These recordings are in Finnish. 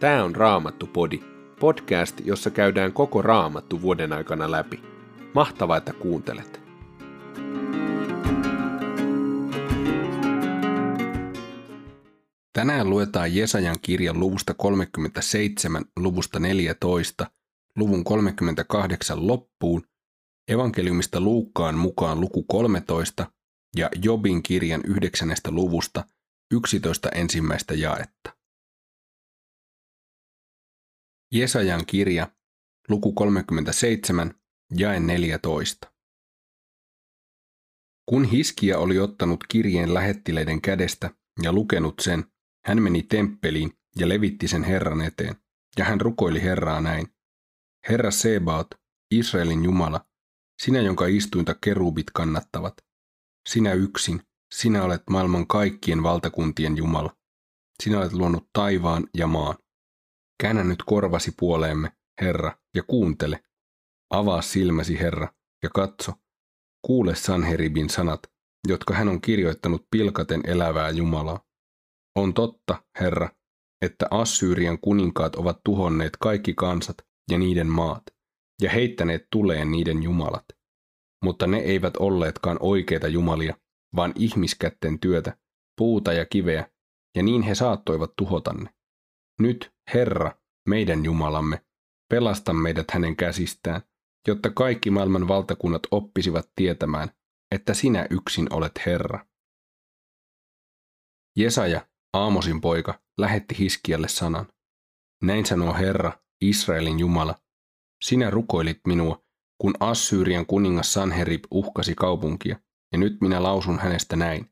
Tämä on Raamattu-podi, podcast, jossa käydään koko Raamattu vuoden aikana läpi. Mahtavaa, että kuuntelet! Tänään luetaan Jesajan kirjan luvusta 37, luvusta 14, luvun 38 loppuun, evankeliumista Luukkaan mukaan luku 13 ja Jobin kirjan 9. luvusta 11 ensimmäistä jaetta. Jesajan kirja, luku 37, jae 14. Kun Hiskia oli ottanut kirjeen lähettileiden kädestä ja lukenut sen, hän meni temppeliin ja levitti sen Herran eteen, ja hän rukoili Herraa näin. Herra Sebaot, Israelin Jumala, sinä jonka istuinta kerubit kannattavat, sinä yksin, sinä olet maailman kaikkien valtakuntien Jumala. Sinä olet luonut taivaan ja maan. Käännä nyt korvasi puoleemme, Herra, ja kuuntele. Avaa silmäsi, Herra, ja katso. Kuule Sanheribin sanat, jotka hän on kirjoittanut pilkaten elävää Jumalaa. On totta, Herra, että Assyrian kuninkaat ovat tuhonneet kaikki kansat ja niiden maat, ja heittäneet tuleen niiden jumalat. Mutta ne eivät olleetkaan oikeita jumalia, vaan ihmiskätten työtä, puuta ja kiveä, ja niin he saattoivat tuhota ne. Nyt, Herra, meidän Jumalamme, pelasta meidät hänen käsistään, jotta kaikki maailman valtakunnat oppisivat tietämään, että sinä yksin olet Herra. Jesaja, Aamosin poika, lähetti Hiskialle sanan. Näin sanoo Herra, Israelin Jumala. Sinä rukoilit minua, kun Assyrian kuningas Sanherib uhkasi kaupunkia, ja nyt minä lausun hänestä näin.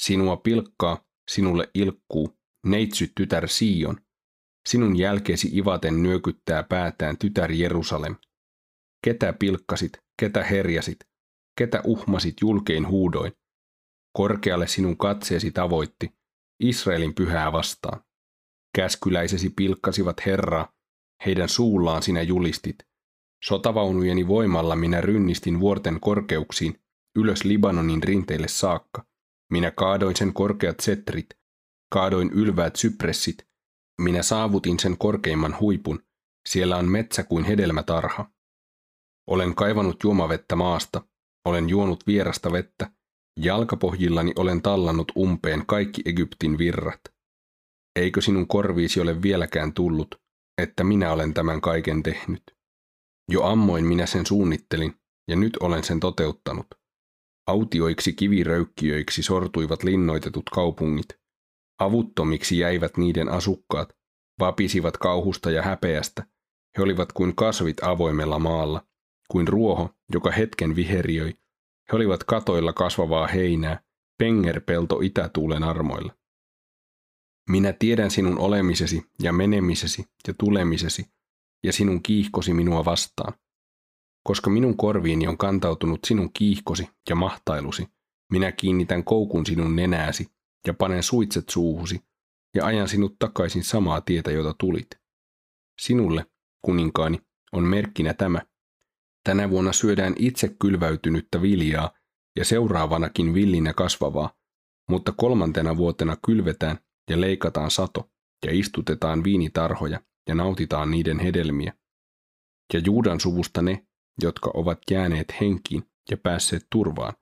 Sinua pilkkaa, sinulle ilkkuu, neitsy tytär Sion, Sinun jälkeesi ivaten nyökyttää päätään tytär Jerusalem. Ketä pilkkasit, ketä herjasit, ketä uhmasit julkein huudoin. Korkealle sinun katseesi tavoitti, Israelin pyhää vastaan. Käskyläisesi pilkkasivat Herraa, heidän suullaan sinä julistit. Sotavaunujeni voimalla minä rynnistin vuorten korkeuksiin, ylös Libanonin rinteille saakka. Minä kaadoin sen korkeat setrit, kaadoin ylväät sypressit, minä saavutin sen korkeimman huipun, siellä on metsä kuin hedelmätarha. Olen kaivannut juomavettä maasta, olen juonut vierasta vettä, jalkapohjillani olen tallannut umpeen kaikki Egyptin virrat. Eikö sinun korviisi ole vieläkään tullut, että minä olen tämän kaiken tehnyt? Jo ammoin minä sen suunnittelin, ja nyt olen sen toteuttanut. Autioiksi kiviröykkiöiksi sortuivat linnoitetut kaupungit. Avuttomiksi jäivät niiden asukkaat, vapisivat kauhusta ja häpeästä. He olivat kuin kasvit avoimella maalla, kuin ruoho, joka hetken viheriöi. He olivat katoilla kasvavaa heinää, pengerpelto itätuulen armoilla. Minä tiedän sinun olemisesi ja menemisesi ja tulemisesi, ja sinun kiihkosi minua vastaan. Koska minun korviini on kantautunut sinun kiihkosi ja mahtailusi, minä kiinnitän koukun sinun nenääsi ja panen suitset suuhusi ja ajan sinut takaisin samaa tietä, jota tulit. Sinulle, kuninkaani, on merkkinä tämä. Tänä vuonna syödään itse kylväytynyttä viljaa ja seuraavanakin villinä kasvavaa, mutta kolmantena vuotena kylvetään ja leikataan sato ja istutetaan viinitarhoja ja nautitaan niiden hedelmiä. Ja Juudan suvusta ne, jotka ovat jääneet henkiin ja päässeet turvaan,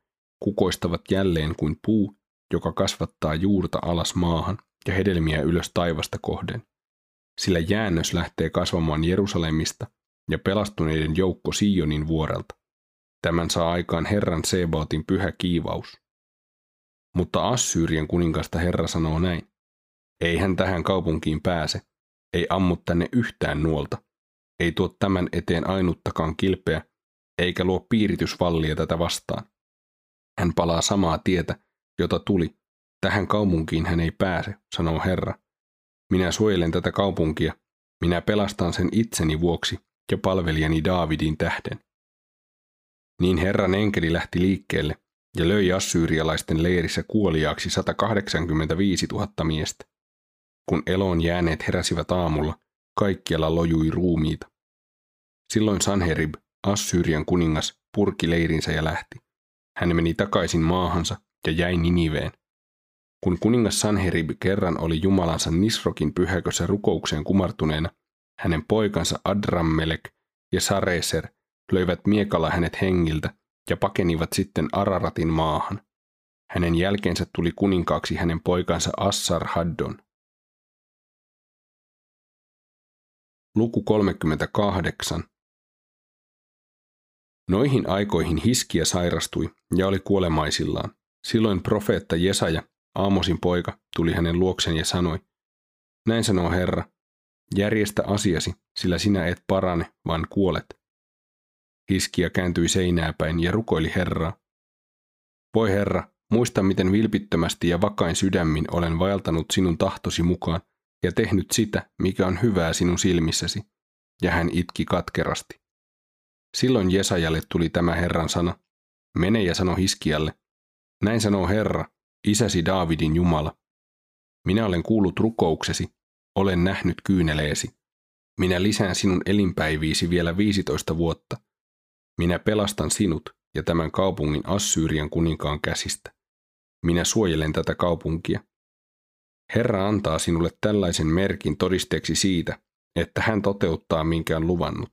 kukoistavat jälleen kuin puu, joka kasvattaa juurta alas maahan ja hedelmiä ylös taivasta kohden. Sillä jäännös lähtee kasvamaan Jerusalemista ja pelastuneiden joukko Sionin vuorelta. Tämän saa aikaan Herran Sebaotin pyhä kiivaus. Mutta Assyyrien kuningasta Herra sanoo näin. Ei hän tähän kaupunkiin pääse, ei ammu tänne yhtään nuolta, ei tuo tämän eteen ainuttakaan kilpeä, eikä luo piiritysvallia tätä vastaan. Hän palaa samaa tietä, jota tuli. Tähän kaupunkiin hän ei pääse, sanoo Herra. Minä suojelen tätä kaupunkia, minä pelastan sen itseni vuoksi ja palvelijani Daavidin tähden. Niin Herran enkeli lähti liikkeelle ja löi assyrialaisten leirissä kuoliaaksi 185 000 miestä. Kun eloon jääneet heräsivät aamulla, kaikkialla lojui ruumiita. Silloin Sanherib, Assyrian kuningas, purki leirinsä ja lähti. Hän meni takaisin maahansa ja jäi Niniveen. Kun kuningas Sanherib kerran oli Jumalansa Nisrokin pyhäkössä rukoukseen kumartuneena, hänen poikansa Adrammelek ja Sareser löivät miekalla hänet hengiltä ja pakenivat sitten Araratin maahan. Hänen jälkeensä tuli kuninkaaksi hänen poikansa Assar Haddon. Luku 38 Noihin aikoihin Hiskia sairastui ja oli kuolemaisillaan. Silloin profeetta Jesaja, Aamosin poika, tuli hänen luoksen ja sanoi, Näin sanoo Herra, järjestä asiasi, sillä sinä et parane, vaan kuolet. Hiskia kääntyi seinää päin ja rukoili Herraa. Voi Herra, muista miten vilpittömästi ja vakain sydämin olen vaeltanut sinun tahtosi mukaan ja tehnyt sitä, mikä on hyvää sinun silmissäsi. Ja hän itki katkerasti. Silloin Jesajalle tuli tämä Herran sana. Mene ja sano Hiskialle. Näin sanoo Herra, isäsi Daavidin Jumala. Minä olen kuullut rukouksesi, olen nähnyt kyyneleesi. Minä lisään sinun elinpäiviisi vielä viisitoista vuotta. Minä pelastan sinut ja tämän kaupungin Assyrian kuninkaan käsistä. Minä suojelen tätä kaupunkia. Herra antaa sinulle tällaisen merkin todisteeksi siitä, että hän toteuttaa minkä on luvannut.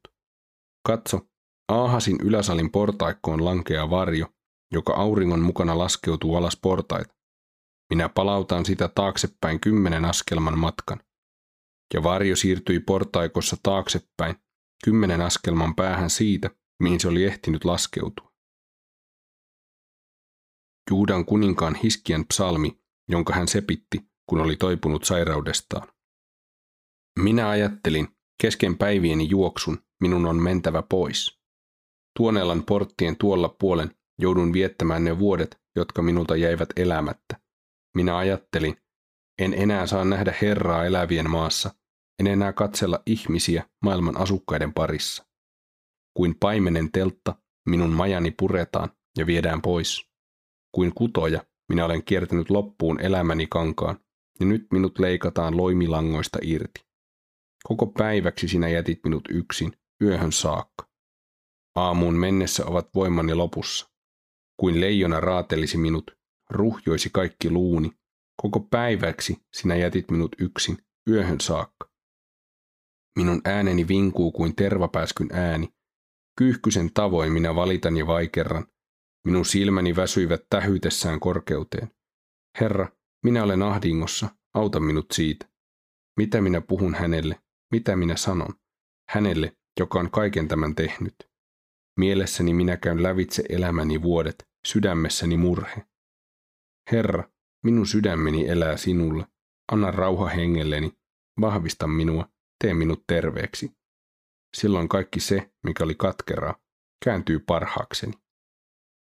Katso, Aahasin yläsalin portaikkoon lankeaa varjo, joka auringon mukana laskeutuu alas portaita. Minä palautan sitä taaksepäin kymmenen askelman matkan. Ja varjo siirtyi portaikossa taaksepäin kymmenen askelman päähän siitä, mihin se oli ehtinyt laskeutua. Juudan kuninkaan Hiskien psalmi, jonka hän sepitti, kun oli toipunut sairaudestaan. Minä ajattelin, kesken päivieni juoksun minun on mentävä pois. Tuonelan porttien tuolla puolen joudun viettämään ne vuodet, jotka minulta jäivät elämättä. Minä ajattelin, en enää saa nähdä Herraa elävien maassa, en enää katsella ihmisiä maailman asukkaiden parissa. Kuin paimenen teltta, minun majani puretaan ja viedään pois. Kuin kutoja, minä olen kiertänyt loppuun elämäni kankaan, ja nyt minut leikataan loimilangoista irti. Koko päiväksi sinä jätit minut yksin, yöhön saakka. Aamuun mennessä ovat voimani lopussa. Kuin leijona raatelisi minut, ruhjoisi kaikki luuni. Koko päiväksi sinä jätit minut yksin, yöhön saakka. Minun ääneni vinkuu kuin tervapääskyn ääni. Kyyhkysen tavoin minä valitan ja vaikerran. Minun silmäni väsyivät tähytessään korkeuteen. Herra, minä olen ahdingossa, auta minut siitä. Mitä minä puhun hänelle, mitä minä sanon? Hänelle, joka on kaiken tämän tehnyt. Mielessäni minä käyn lävitse elämäni vuodet, sydämessäni murhe. Herra, minun sydämeni elää sinulle. Anna rauha hengelleni, vahvista minua, tee minut terveeksi. Silloin kaikki se, mikä oli katkeraa, kääntyy parhaakseni.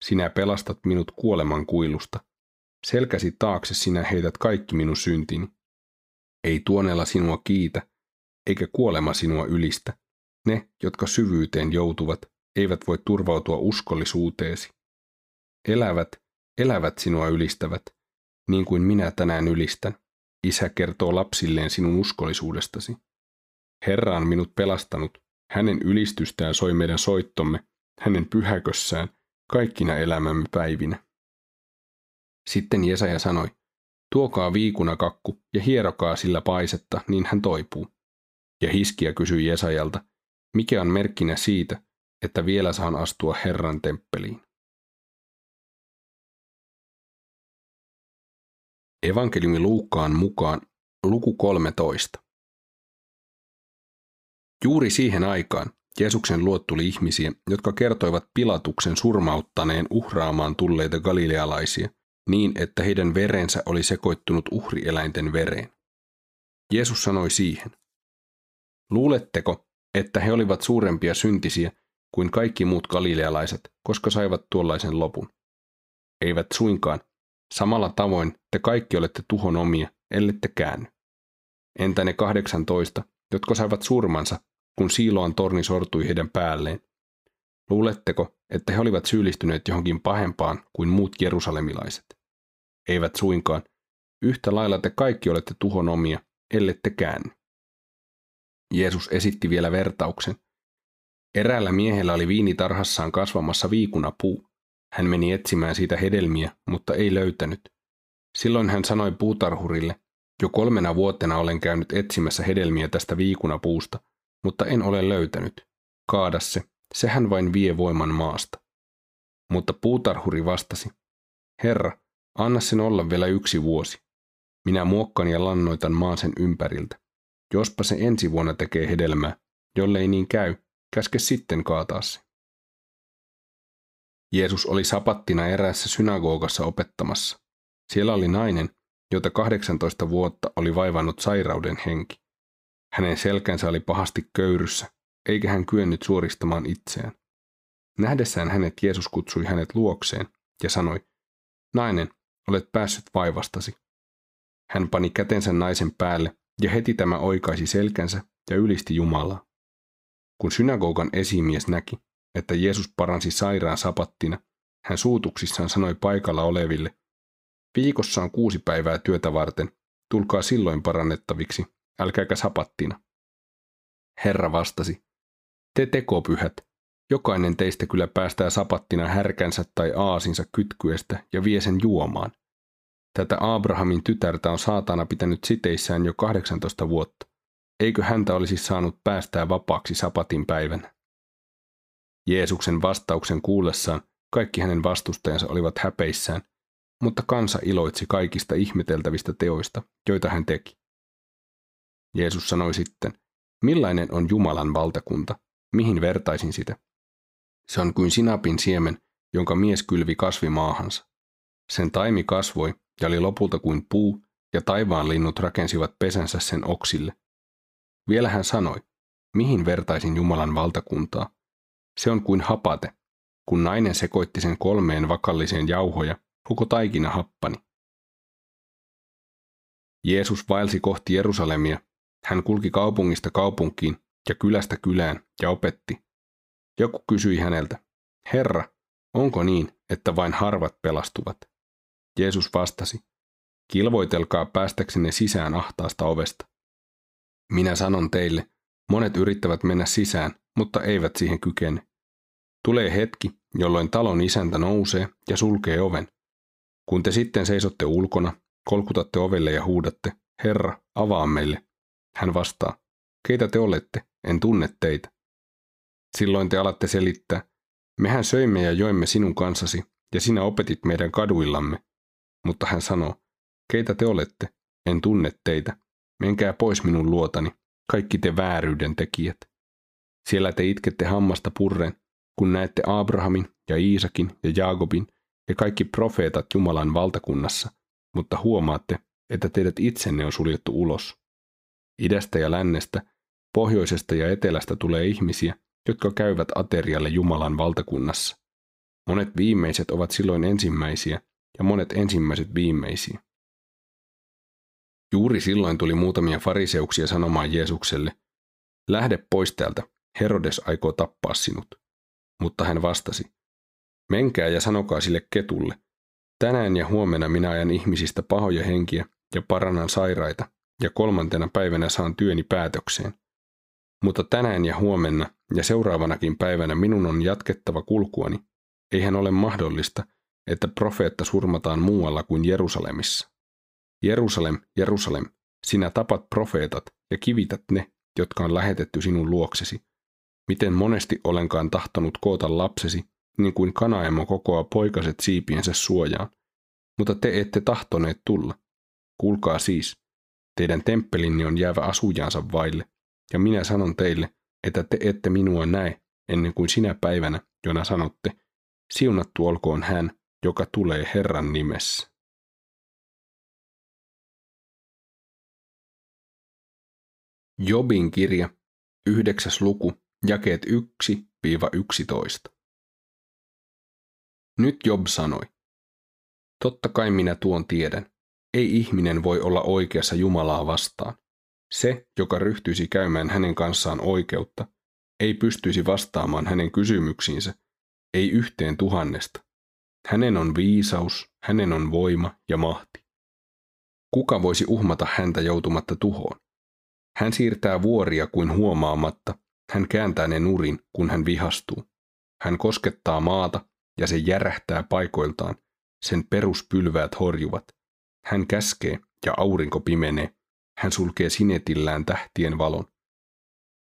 Sinä pelastat minut kuoleman kuilusta. Selkäsi taakse sinä heität kaikki minun syntini. Ei tuonella sinua kiitä, eikä kuolema sinua ylistä. Ne, jotka syvyyteen joutuvat, eivät voi turvautua uskollisuuteesi. Elävät, elävät sinua ylistävät, niin kuin minä tänään ylistän. Isä kertoo lapsilleen sinun uskollisuudestasi. Herra on minut pelastanut, hänen ylistystään soi meidän soittomme, hänen pyhäkössään, kaikkina elämämme päivinä. Sitten Jesaja sanoi, tuokaa viikunakakku ja hierokaa sillä paisetta, niin hän toipuu. Ja Hiskia kysyi Jesajalta, mikä on merkkinä siitä, että vielä saan astua Herran temppeliin. Evankeliumi Luukkaan mukaan luku 13. Juuri siihen aikaan Jeesuksen luot tuli ihmisiä, jotka kertoivat Pilatuksen surmauttaneen uhraamaan tulleita galilealaisia niin, että heidän verensä oli sekoittunut uhrieläinten vereen. Jeesus sanoi siihen, Luuletteko, että he olivat suurempia syntisiä kuin kaikki muut galilealaiset, koska saivat tuollaisen lopun? Eivät suinkaan. Samalla tavoin te kaikki olette tuhon omia, ellette käänny. Entä ne 18, jotka saivat surmansa, kun Siiloan torni sortui heidän päälleen? Luuletteko, että he olivat syyllistyneet johonkin pahempaan kuin muut jerusalemilaiset? Eivät suinkaan. Yhtä lailla te kaikki olette tuhon omia, ellette käänny. Jeesus esitti vielä vertauksen. Eräällä miehellä oli viinitarhassaan kasvamassa viikunapuu. Hän meni etsimään siitä hedelmiä, mutta ei löytänyt. Silloin hän sanoi puutarhurille, jo kolmena vuotena olen käynyt etsimässä hedelmiä tästä viikunapuusta, mutta en ole löytänyt. Kaada se, sehän vain vie voiman maasta. Mutta puutarhuri vastasi, Herra, anna sen olla vielä yksi vuosi. Minä muokkan ja lannoitan maan sen ympäriltä. Jospa se ensi vuonna tekee hedelmää, jollei niin käy, käske sitten kaataa se. Jeesus oli sapattina eräässä synagogassa opettamassa. Siellä oli nainen, jota 18 vuotta oli vaivannut sairauden henki. Hänen selkänsä oli pahasti köyryssä, eikä hän kyennyt suoristamaan itseään. Nähdessään hänet Jeesus kutsui hänet luokseen ja sanoi, Nainen, olet päässyt vaivastasi. Hän pani kätensä naisen päälle ja heti tämä oikaisi selkänsä ja ylisti Jumalaa. Kun synagogan esimies näki, että Jeesus paransi sairaan sapattina, hän suutuksissaan sanoi paikalla oleville, viikossa on kuusi päivää työtä varten, tulkaa silloin parannettaviksi, älkääkä sapattina. Herra vastasi, te tekopyhät, jokainen teistä kyllä päästää sapattina härkänsä tai aasinsa kytkyestä ja vie sen juomaan. Tätä Abrahamin tytärtä on saatana pitänyt siteissään jo 18 vuotta. Eikö häntä olisi saanut päästää vapaaksi sapatin päivänä? Jeesuksen vastauksen kuullessaan kaikki hänen vastustajansa olivat häpeissään, mutta kansa iloitsi kaikista ihmeteltävistä teoista, joita hän teki. Jeesus sanoi sitten, millainen on Jumalan valtakunta, mihin vertaisin sitä? Se on kuin sinapin siemen, jonka mies kylvi kasvimaahansa. Sen taimi kasvoi ja oli lopulta kuin puu, ja taivaan linnut rakensivat pesänsä sen oksille. Vielä hän sanoi, mihin vertaisin Jumalan valtakuntaa? Se on kuin hapate, kun nainen sekoitti sen kolmeen vakalliseen jauhoja, koko taikina happani. Jeesus vaelsi kohti Jerusalemia. Hän kulki kaupungista kaupunkiin ja kylästä kylään ja opetti. Joku kysyi häneltä, Herra, onko niin, että vain harvat pelastuvat? Jeesus vastasi, kilvoitelkaa päästäksenne sisään ahtaasta ovesta. Minä sanon teille, monet yrittävät mennä sisään, mutta eivät siihen kykene. Tulee hetki, jolloin talon isäntä nousee ja sulkee oven. Kun te sitten seisotte ulkona, kolkutatte ovelle ja huudatte, Herra, avaa meille. Hän vastaa, keitä te olette, en tunne teitä. Silloin te alatte selittää, mehän söimme ja joimme sinun kanssasi, ja sinä opetit meidän kaduillamme. Mutta hän sanoo, keitä te olette, en tunne teitä, menkää pois minun luotani, kaikki te vääryyden tekijät. Siellä te itkette hammasta purren, kun näette Abrahamin ja Iisakin ja Jaakobin ja kaikki profeetat Jumalan valtakunnassa, mutta huomaatte, että teidät itsenne on suljettu ulos. Idästä ja lännestä, pohjoisesta ja etelästä tulee ihmisiä, jotka käyvät aterialle Jumalan valtakunnassa. Monet viimeiset ovat silloin ensimmäisiä ja monet ensimmäiset viimeisiä. Juuri silloin tuli muutamia fariseuksia sanomaan Jeesukselle, lähde pois täältä, Herodes aikoo tappaa sinut. Mutta hän vastasi, menkää ja sanokaa sille ketulle, tänään ja huomenna minä ajan ihmisistä pahoja henkiä ja parannan sairaita, ja kolmantena päivänä saan työni päätökseen. Mutta tänään ja huomenna ja seuraavanakin päivänä minun on jatkettava kulkuani. Eihän ole mahdollista, että profeetta surmataan muualla kuin Jerusalemissa. Jerusalem, Jerusalem, sinä tapat profeetat ja kivität ne, jotka on lähetetty sinun luoksesi. Miten monesti olenkaan tahtonut koota lapsesi, niin kuin kanaemo kokoaa poikaset siipiensä suojaan. Mutta te ette tahtoneet tulla. Kuulkaa siis, teidän temppelinne on jäävä asujansa vaille, ja minä sanon teille, että te ette minua näe ennen kuin sinä päivänä, jona sanotte, siunattu olkoon hän, joka tulee Herran nimessä. Jobin kirja, yhdeksäs luku, jakeet 1-11. Nyt Job sanoi, Totta kai minä tuon tiedän. Ei ihminen voi olla oikeassa Jumalaa vastaan. Se, joka ryhtyisi käymään hänen kanssaan oikeutta, ei pystyisi vastaamaan hänen kysymyksiinsä, ei yhteen tuhannesta. Hänen on viisaus, hänen on voima ja mahti. Kuka voisi uhmata häntä joutumatta tuhoon? Hän siirtää vuoria kuin huomaamatta, hän kääntää ne nurin, kun hän vihastuu. Hän koskettaa maata ja se järähtää paikoiltaan, sen peruspylväät horjuvat. Hän käskee ja aurinko pimenee. Hän sulkee sinetillään tähtien valon.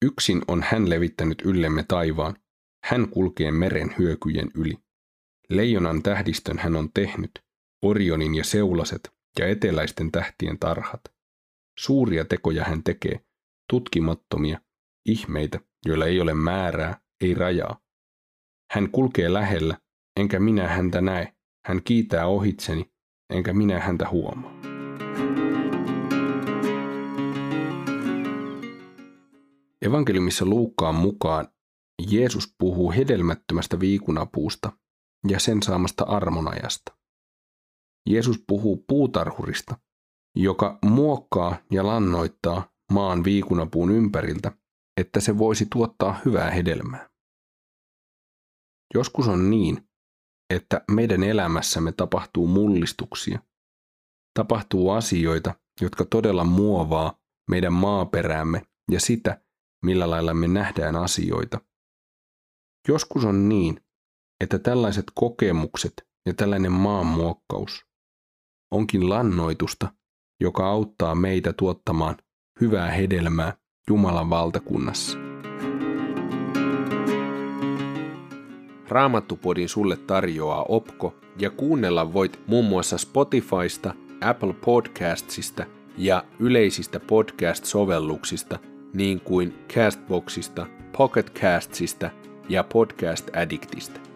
Yksin on hän levittänyt yllemme taivaan. Hän kulkee meren hyökyjen yli. Leijonan tähdistön hän on tehnyt, Orionin ja Seulaset ja eteläisten tähtien tarhat. Suuria tekoja hän tekee, tutkimattomia, ihmeitä, joilla ei ole määrää, ei rajaa. Hän kulkee lähellä, enkä minä häntä näe. Hän kiitää ohitseni, enkä minä häntä huomaa. Evankeliumissa Luukkaan mukaan Jeesus puhuu hedelmättömästä viikunapuusta ja sen saamasta armonajasta. Jeesus puhuu puutarhurista, joka muokkaa ja lannoittaa maan viikunapuun ympäriltä, että se voisi tuottaa hyvää hedelmää. Joskus on niin, että meidän elämässämme tapahtuu mullistuksia. Tapahtuu asioita, jotka todella muovaa meidän maaperäämme ja sitä, millä lailla me nähdään asioita. Joskus on niin, että tällaiset kokemukset ja tällainen maanmuokkaus onkin lannoitusta, joka auttaa meitä tuottamaan hyvää hedelmää Jumalan valtakunnassa. Raamattupodin sulle tarjoaa Opko ja kuunnella voit muun muassa Spotifysta, Apple Podcastsista ja yleisistä podcast-sovelluksista niin kuin Castboxista, Pocketcastsista ja Podcast Addictista.